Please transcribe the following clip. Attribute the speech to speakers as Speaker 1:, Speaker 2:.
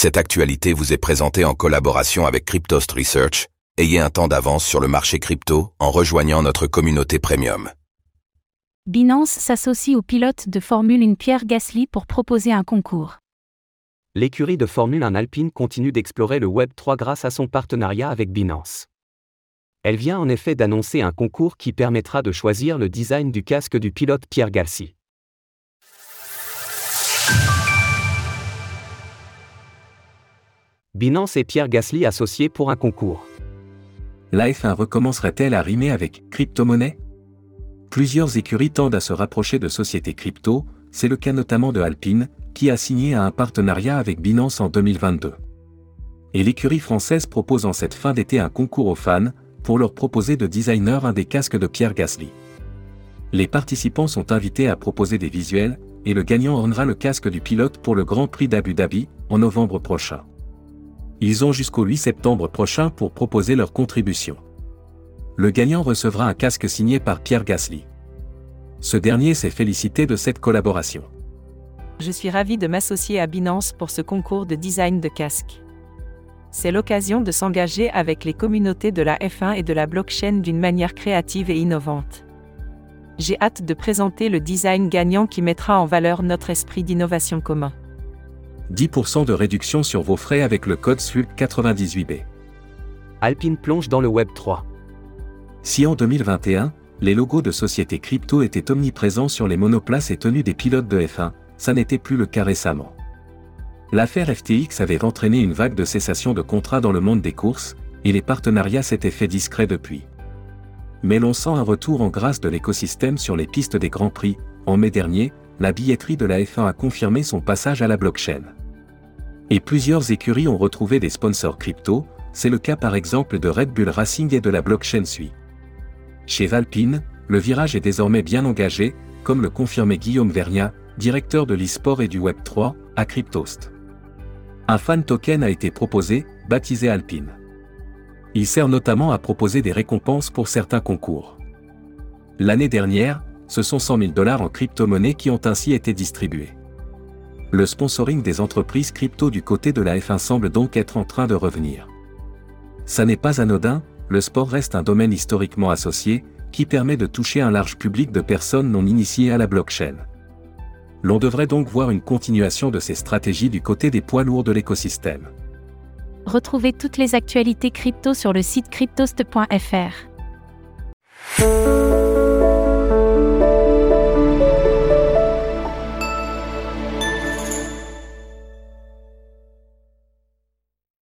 Speaker 1: Cette actualité vous est présentée en collaboration avec Cryptost Research. Ayez un temps d'avance sur le marché crypto en rejoignant notre communauté premium.
Speaker 2: Binance s'associe au pilote de Formule 1 Pierre Gasly pour proposer un concours.
Speaker 3: L'écurie de Formule 1 Alpine continue d'explorer le Web 3 grâce à son partenariat avec Binance. Elle vient en effet d'annoncer un concours qui permettra de choisir le design du casque du pilote Pierre Gasly. Binance et Pierre Gasly associés pour un concours.
Speaker 4: La F1 recommencerait-elle à rimer avec crypto-monnaie? Plusieurs écuries tendent à se rapprocher de sociétés crypto, c'est le cas notamment de Alpine, qui a signé un partenariat avec Binance en 2022. Et l'écurie française propose en cette fin d'été un concours aux fans, pour leur proposer de designer un des casques de Pierre Gasly. Les participants sont invités à proposer des visuels, et le gagnant ornera le casque du pilote pour le Grand Prix d'Abu Dhabi, en novembre prochain. Ils ont jusqu'au 8 septembre prochain pour proposer leur contribution. Le gagnant recevra un casque signé par Pierre Gasly. Ce dernier s'est félicité de cette collaboration.
Speaker 5: Je suis ravi de m'associer à Binance pour ce concours de design de casque. C'est l'occasion de s'engager avec les communautés de la F1 et de la blockchain d'une manière créative et innovante. J'ai hâte de présenter le design gagnant qui mettra en valeur notre esprit d'innovation commun.
Speaker 4: 10% de réduction sur vos frais avec le code SULC98B.
Speaker 3: Alpine plonge dans le Web 3.
Speaker 4: Si en 2021, les logos de sociétés crypto étaient omniprésents sur les monoplaces et tenues des pilotes de F1, ça n'était plus le cas récemment. L'affaire FTX avait entraîné une vague de cessation de contrats dans le monde des courses, et les partenariats s'étaient fait discrets depuis. Mais l'on sent un retour en grâce de l'écosystème sur les pistes des Grands Prix. En mai dernier, la billetterie de la F1 a confirmé son passage à la blockchain. Et plusieurs écuries ont retrouvé des sponsors crypto, c'est le cas par exemple de Red Bull Racing et de la blockchain Sui. Chez Valpine, le virage est désormais bien engagé, comme le confirmait Guillaume Vernia, directeur de l'e-sport et du Web3, à Cryptost. Un fan token a été proposé, baptisé Alpine. Il sert notamment à proposer des récompenses pour certains concours. L'année dernière, ce sont 100 000 dollars en crypto-monnaies qui ont ainsi été distribués. Le sponsoring des entreprises crypto du côté de la F1 semble donc être en train de revenir. Ça n'est pas anodin, le sport reste un domaine historiquement associé, qui permet de toucher un large public de personnes non initiées à la blockchain. L'on devrait donc voir une continuation de ces stratégies du côté des poids lourds de l'écosystème.
Speaker 2: Retrouvez toutes les actualités crypto sur le site cryptost.fr.